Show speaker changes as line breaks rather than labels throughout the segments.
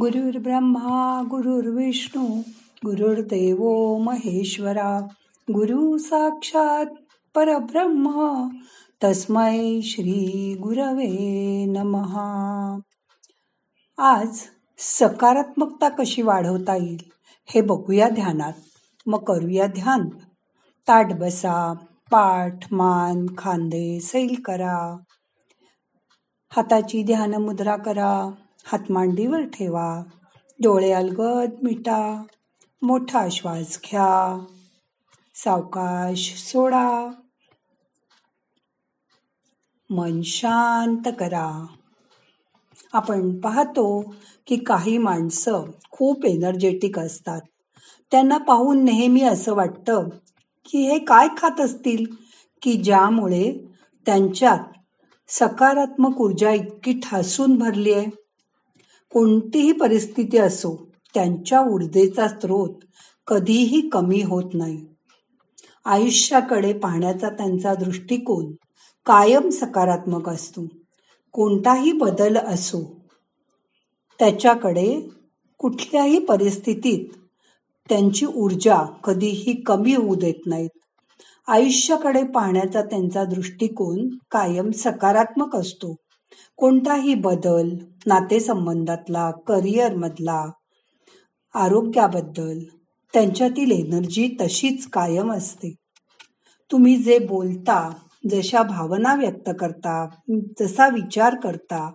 गुरुर् ब्रह्मा गुरुर्विष्णू गुरुर्देव महेश्वरा गुरु साक्षात परब्रह्म तस्मै श्री गुरवे नमहा आज सकारात्मकता कशी वाढवता येईल हे बघूया ध्यानात. मग करूया ध्यान. ताट बसा पाठ मान खांदे सैल करा. हाताची ध्यान मुद्रा करा. हात मांडीवर ठेवा. डोळे अलगद मिटा. मोठा श्वास घ्या. सावकाश सोडा. मन शांत करा. आपण पाहतो की काही माणसं खूप एनर्जेटिक असतात. त्यांना पाहून नेहमी असं वाटतं की हे काय खात असतील? की ज्यामुळे त्यांच्यात सकारात्मक ऊर्जा इतकी ठासून भरली आहे कोणतीही परिस्थिती असो त्यांच्या ऊर्जेचा स्रोत कधीही कमी होत नाही. आयुष्याकडे पाहण्याचा त्यांचा दृष्टिकोन कायम सकारात्मक असतो. कोणताही बदल असो त्याच्याकडे कुठल्याही परिस्थितीत त्यांची ऊर्जा कधीही कमी होऊ देत नाहीत. आयुष्याकडे पाहण्याचा त्यांचा दृष्टिकोन कायम सकारात्मक असतो. कोणताही बदल नातेसंबंधातला करिअरमधला आरोग्याबद्दल त्यांच्यातील एनर्जी तशीच कायम असते. तुम्ही जे बोलता जशा भावना व्यक्त करता जसा विचार करता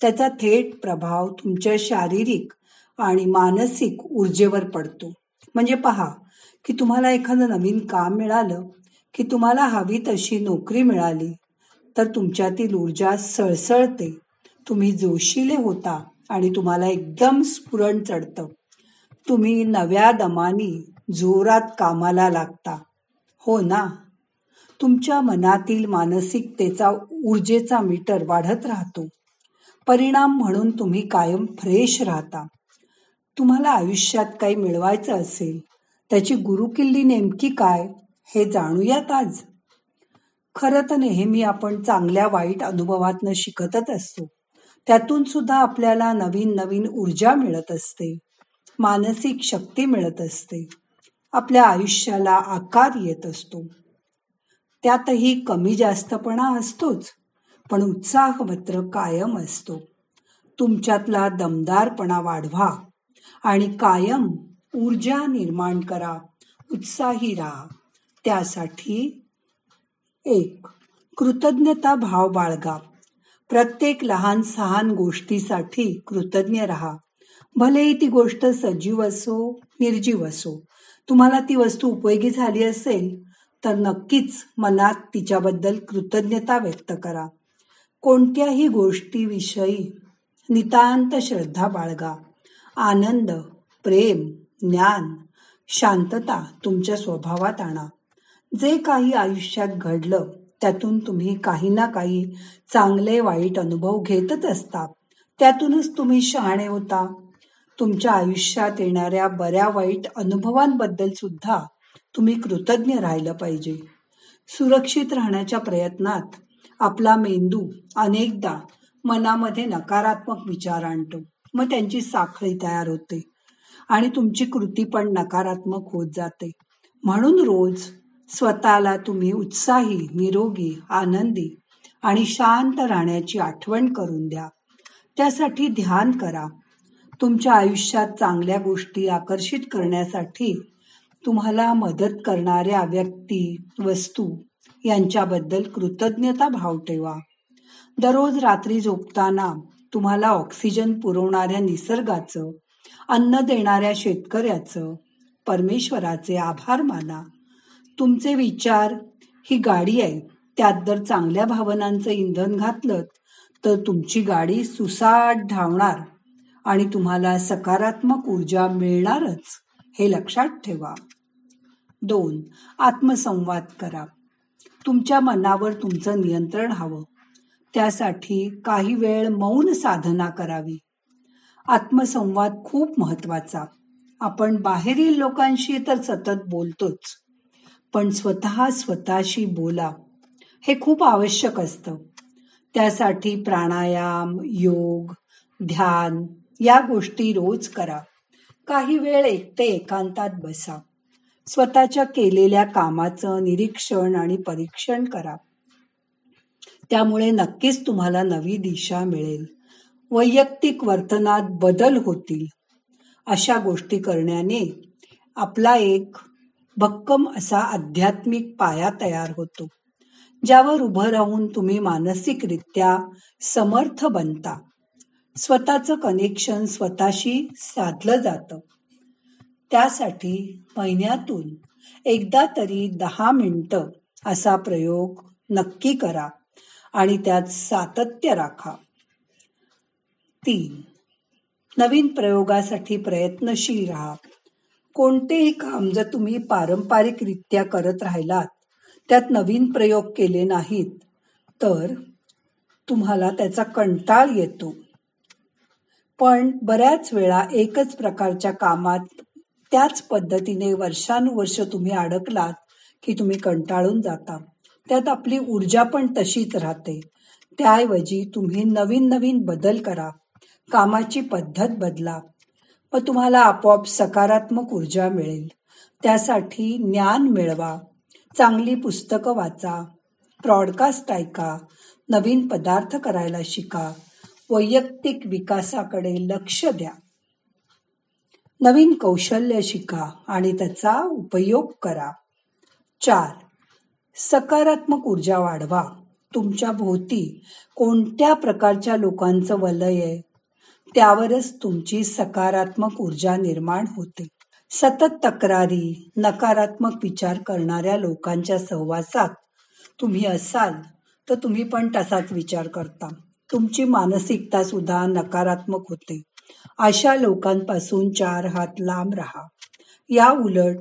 त्याचा थेट प्रभाव तुमच्या शारीरिक आणि मानसिक ऊर्जेवर पडतो. म्हणजे पहा की तुम्हाला एखादं नवीन काम मिळालं की तुम्हाला हवी तशी नोकरी मिळाली तर तुमच्यातील ऊर्जा सळसळते. तुम्ही जोशीले होता आणि तुम्हाला एकदम स्फुरण चढतं. तुम्ही नव्या दमानी जोरात कामाला लागता. हो ना? तुमच्या मनातील मानसिकतेचा ऊर्जेचा मीटर वाढत राहतो. परिणाम म्हणून तुम्ही कायम फ्रेश राहता. तुम्हाला आयुष्यात काही मिळवायचं असेल त्याची गुरुकिल्ली नेमकी काय हे जाणूयात आज. खरं तर नेहमी आपण चांगल्या वाईट अनुभवातनं शिकतच असतो. त्यातून सुद्धा आपल्याला नवीन नवीन ऊर्जा मिळत असते. मानसिक शक्ती मिळत असते. आपल्या आयुष्याला आकार येत असतो. त्यातही कमी जास्तपणा असतोच पण उत्साह मात्र कायम असतो. तुमच्यातला दमदारपणा वाढवा आणि कायम ऊर्जा निर्माण करा. उत्साही राहा. त्यासाठी एक कृतज्ञता भाव बाळगा. प्रत्येक लहान सहान गोष्टीसाठी कृतज्ञ राहा. भलेही ती गोष्ट सजीव असो निर्जीव असो तुम्हाला ती वस्तू उपयोगी झाली असेल तर नक्कीच मनात तिच्याबद्दल कृतज्ञता व्यक्त करा. कोणत्याही गोष्टीविषयी नितांत श्रद्धा बाळगा. आनंद प्रेम ज्ञान शांतता तुमच्या स्वभावात आणा. जे काही आयुष्यात घडलं त्यातून तुम्ही काही ना काही चांगले वाईट अनुभव घेतच असता. त्यातूनच तुम्ही शहाणे होता. तुमच्या आयुष्यात येणाऱ्या बऱ्या वाईट अनुभवांबद्दल सुद्धा तुम्ही कृतज्ञ राहिलं पाहिजे. सुरक्षित राहण्याच्या प्रयत्नात आपला मेंदू अनेकदा मनामध्ये नकारात्मक विचार आणतो. मग त्यांची साखळी तयार होते आणि तुमची कृती पण नकारात्मक होत जाते. म्हणून रोज स्वतःला तुम्ही उत्साही निरोगी आनंदी आणि शांत राहण्याची आठवण करून द्या. त्यासाठी ध्यान करा. तुमच्या आयुष्यात चांगल्या गोष्टी आकर्षित करण्यासाठी तुम्हाला मदत करणाऱ्या व्यक्ती वस्तू यांच्याबद्दल कृतज्ञता भाव ठेवा. दररोज रात्री झोपताना तुम्हाला ऑक्सिजन पुरवणाऱ्या निसर्गाचं अन्न देणाऱ्या शेतकऱ्याचं परमेश्वराचे आभार माना. तुमचे विचार ही गाडी आहे. त्यात जर चांगल्या भावनांचं इंधन घातलं तर तुमची गाडी सुसाट धावणार आणि तुम्हाला सकारात्मक ऊर्जा मिळणारच हे लक्षात ठेवा. दोन आत्मसंवाद करा. तुमच्या मनावर तुमचं नियंत्रण हवं. त्यासाठी काही वेळ मौन साधना करावी. आत्मसंवाद खूप महत्त्वाचा आपण बाहेरील लोकांशी तर सतत बोलतोच. पण स्वतः स्वतःशी बोला. हे खूप आवश्यक असतं. त्यासाठी प्राणायाम योग ध्यान या गोष्टी रोज करा. काही वेळ एकटे एकांतात बसा. स्वतःच्या केलेल्या कामाचं निरीक्षण आणि परीक्षण करा. त्यामुळे नक्कीच तुम्हाला नवी दिशा मिळेल. वैयक्तिक वर्तनात बदल होतील. अशा गोष्टी करण्याने आपला एक भक्कम असा आध्यात्मिक पाया तयार होतो ज्यावर उभं राहून तुम्ही मानसिकरित्या समर्थ बनता. स्वतःचं कनेक्शन स्वतःशी साधलं जातं. त्यासाठी महिन्यातून एकदा तरी दहा मिनटं असा प्रयोग नक्की करा आणि त्यात सातत्य राखा. तीन नवीन प्रयोगासाठी प्रयत्नशील राहा. कोणतेही काम जर तुम्ही पारंपरिकरित्या करत राहिलात त्यात नवीन प्रयोग केले नाहीत तर तुम्हाला त्याचा कंटाळ येतो. पण बऱ्याच वेळा एकच प्रकारच्या कामात त्याच पद्धतीने वर्षानुवर्ष तुम्ही अडकलात की तुम्ही कंटाळून जाता. त्यात आपली ऊर्जा पण तशीच राहते. त्याऐवजी तुम्ही नवीन नवीन बदल करा. कामाची पद्धत बदला. व तुम्हाला आपोआप सकारात्मक ऊर्जा मिळेल. त्यासाठी ज्ञान मिळवा. चांगली पुस्तकं वाचा. ब्रॉडकास्ट ऐका. नवीन पदार्थ करायला शिका. वैयक्तिक विकासाकडे लक्ष द्या. नवीन कौशल्य शिका आणि त्याचा उपयोग करा. चार. सकारात्मक ऊर्जा वाढवा. तुमच्या भोवती कोणत्या प्रकारच्या लोकांचं वलय आहे? त्यावरच तुमची सकारात्मक ऊर्जा निर्माण होते. सतत तक्रारी नकारात्मक विचार करणाऱ्या लोकांच्या सहवासात तुम्ही असाल तर तुम्ही पण तसाच विचार करता. तुमची मानसिकता सुद्धा नकारात्मक होते. अशा लोकांपासून चार हात लांब राहा. या उलट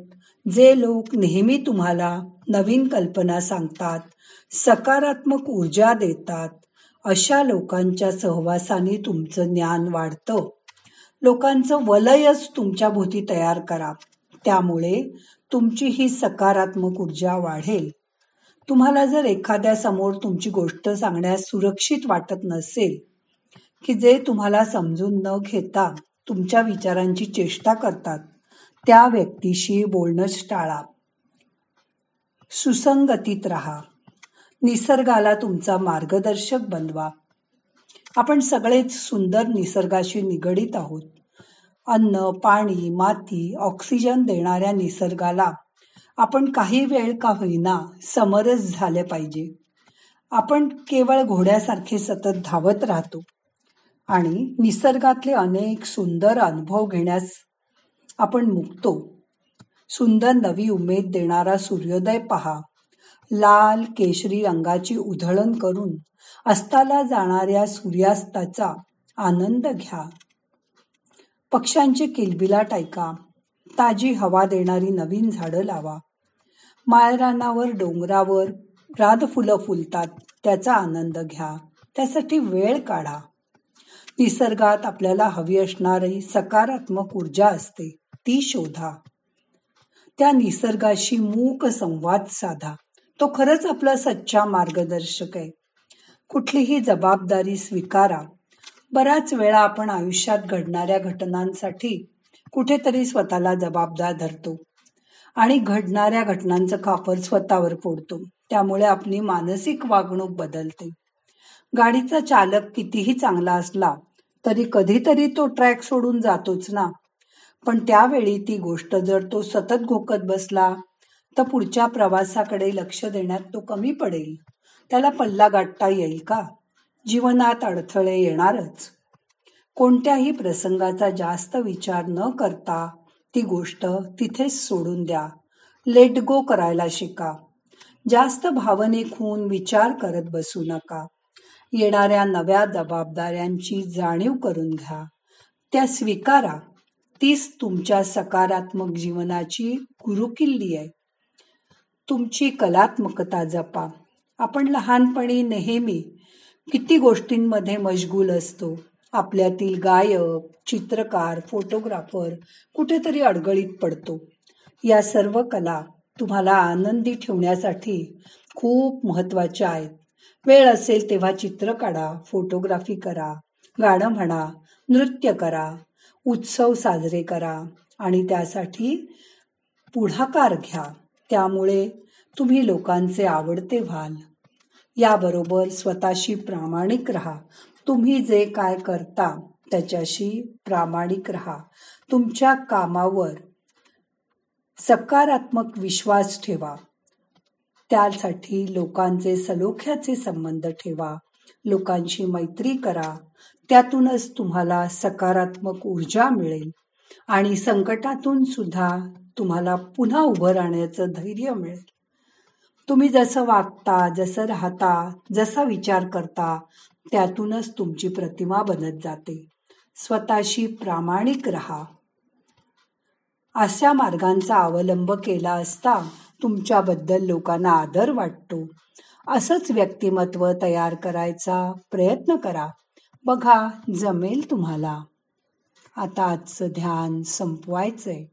जे लोक नेहमी तुम्हाला नवीन कल्पना सांगतात सकारात्मक ऊर्जा देतात अशा लोकांच्या सहवासाने तुमचं ज्ञान वाढतं. लोकांचं वलयच तुमच्या भोवती तयार करा. त्यामुळे तुमची ही सकारात्मक ऊर्जा वाढेल. तुम्हाला जर एखाद्या समोर तुमची गोष्ट सांगण्यास सुरक्षित वाटत नसेल की जे तुम्हाला समजून न घेता तुमच्या विचारांची चेष्टा करतात त्या व्यक्तीशी बोलणंच टाळा. सुसंगतीत राहा. निसर्गाला तुमचा मार्गदर्शक बनवा. आपण सगळेच सुंदर निसर्गाशी निगडीत आहोत. अन्न पाणी माती ऑक्सिजन देणाऱ्या निसर्गाला आपण काही वेळ का होईना समरस झाले पाहिजे. आपण केवळ घोड्यासारखे सतत धावत राहतो. आणि निसर्गातले अनेक सुंदर अनुभव घेण्यास आपण मुक्तो. सुंदर नवी उमेद देणारा सूर्योदय पहा. लाल केशरी रंगाची उधळण करून अस्ताला जाणाऱ्या सूर्यास्ताचा आनंद घ्या. पक्ष्यांची किलबिलाट ऐका ताजी हवा देणारी नवीन झाडं लावा. माळरानावर डोंगरावर राध फुलं फुलतात त्याचा आनंद घ्या. त्यासाठी वेळ काढा. निसर्गात आपल्याला हवी असणारी सकारात्मक ऊर्जा असते ती शोधा. त्या निसर्गाशी मूक संवाद साधा. तो खरंच आपला सच्चा मार्गदर्शक आहे. कुठलीही जबाबदारी स्वीकारा. बराच वेळा आपण आयुष्यात घडणाऱ्या घटनांसाठी कुठेतरी स्वतःला जबाबदार धरतो आणि घडणाऱ्या घटनांचं कापर स्वतःवर फोडतो. त्यामुळे आपली मानसिक वागणूक बदलते. गाडीचा चालक कितीही चांगला असला तरी कधीतरी तो ट्रॅक सोडून जातोच ना. पण त्यावेळी ती गोष्ट जर तो सतत घोकत बसला तर पुढच्या प्रवासाकडे लक्ष देण्यात तो कमी पडेल. त्याला पल्ला गाठता येईल का? जीवनात अडथळे येणारच. कोणत्याही प्रसंगाचा जास्त विचार न करता ती गोष्ट तिथेच सोडून द्या. लेट गो करायला शिका. जास्त भावनिक होऊन विचार करत बसू नका. येणाऱ्या नव्या जबाबदाऱ्यांची जाणीव करून घ्या. त्या स्वीकारा. तीच तुमच्या सकारात्मक जीवनाची गुरुकिल्ली आहे. तुमची कलात्मकता जपा. आपण लहानपणी नेहमी किती गोष्टींमध्ये मशगूल असतो. आपल्यातील गायक चित्रकार फोटोग्राफर कुठेतरी अडगळीत पडतो. या सर्व कला तुम्हाला आनंदी ठेवण्यासाठी खूप महत्त्वाच्या आहेत. वेळ असेल तेव्हा चित्र काढा फोटोग्राफी करा गाणं म्हणा नृत्य करा उत्सव साजरे करा आणि त्यासाठी पुढाकार घ्या. त्यामुळे तुम्ही लोकांचे आवडते व्हाल. याबरोबर स्वतःशी प्रामाणिक राहा. तुम्ही जे काय करता त्याच्याशी प्रामाणिक राहा. तुमच्या कामावर सकारात्मक विश्वास ठेवा. त्यासाठी लोकांचे सलोख्याचे संबंध ठेवा. लोकांशी मैत्री करा. त्यातूनच तुम्हाला सकारात्मक ऊर्जा मिळेल आणि संकटातून सुद्धा तुम्हाला पुन्हा उभं राहण्याचं धैर्य मिळेल. तुम्ही जसं वागता जसं राहता जसा विचार करता त्यातूनच तुमची प्रतिमा बनत जाते. स्वतःशी प्रामाणिक राहा. अशा मार्गांचा अवलंब केला असता तुमच्याबद्दल लोकांना आदर वाटतो. असंच व्यक्तिमत्व तयार करायचा प्रयत्न करा. बघा जमेल तुम्हाला. आता आजचं ध्यान संपवायचंय.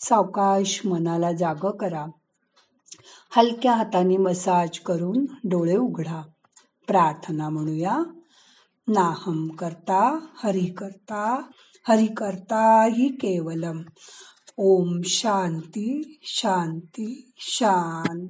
सावकाश मनाला जाग करा. हलक्या हाताने मसाज करून डोळे उघडा. प्रार्थना म्हणूया. नाहम करता हरि करता हरि करता ही केवलम. ओम शांती शांती शांती.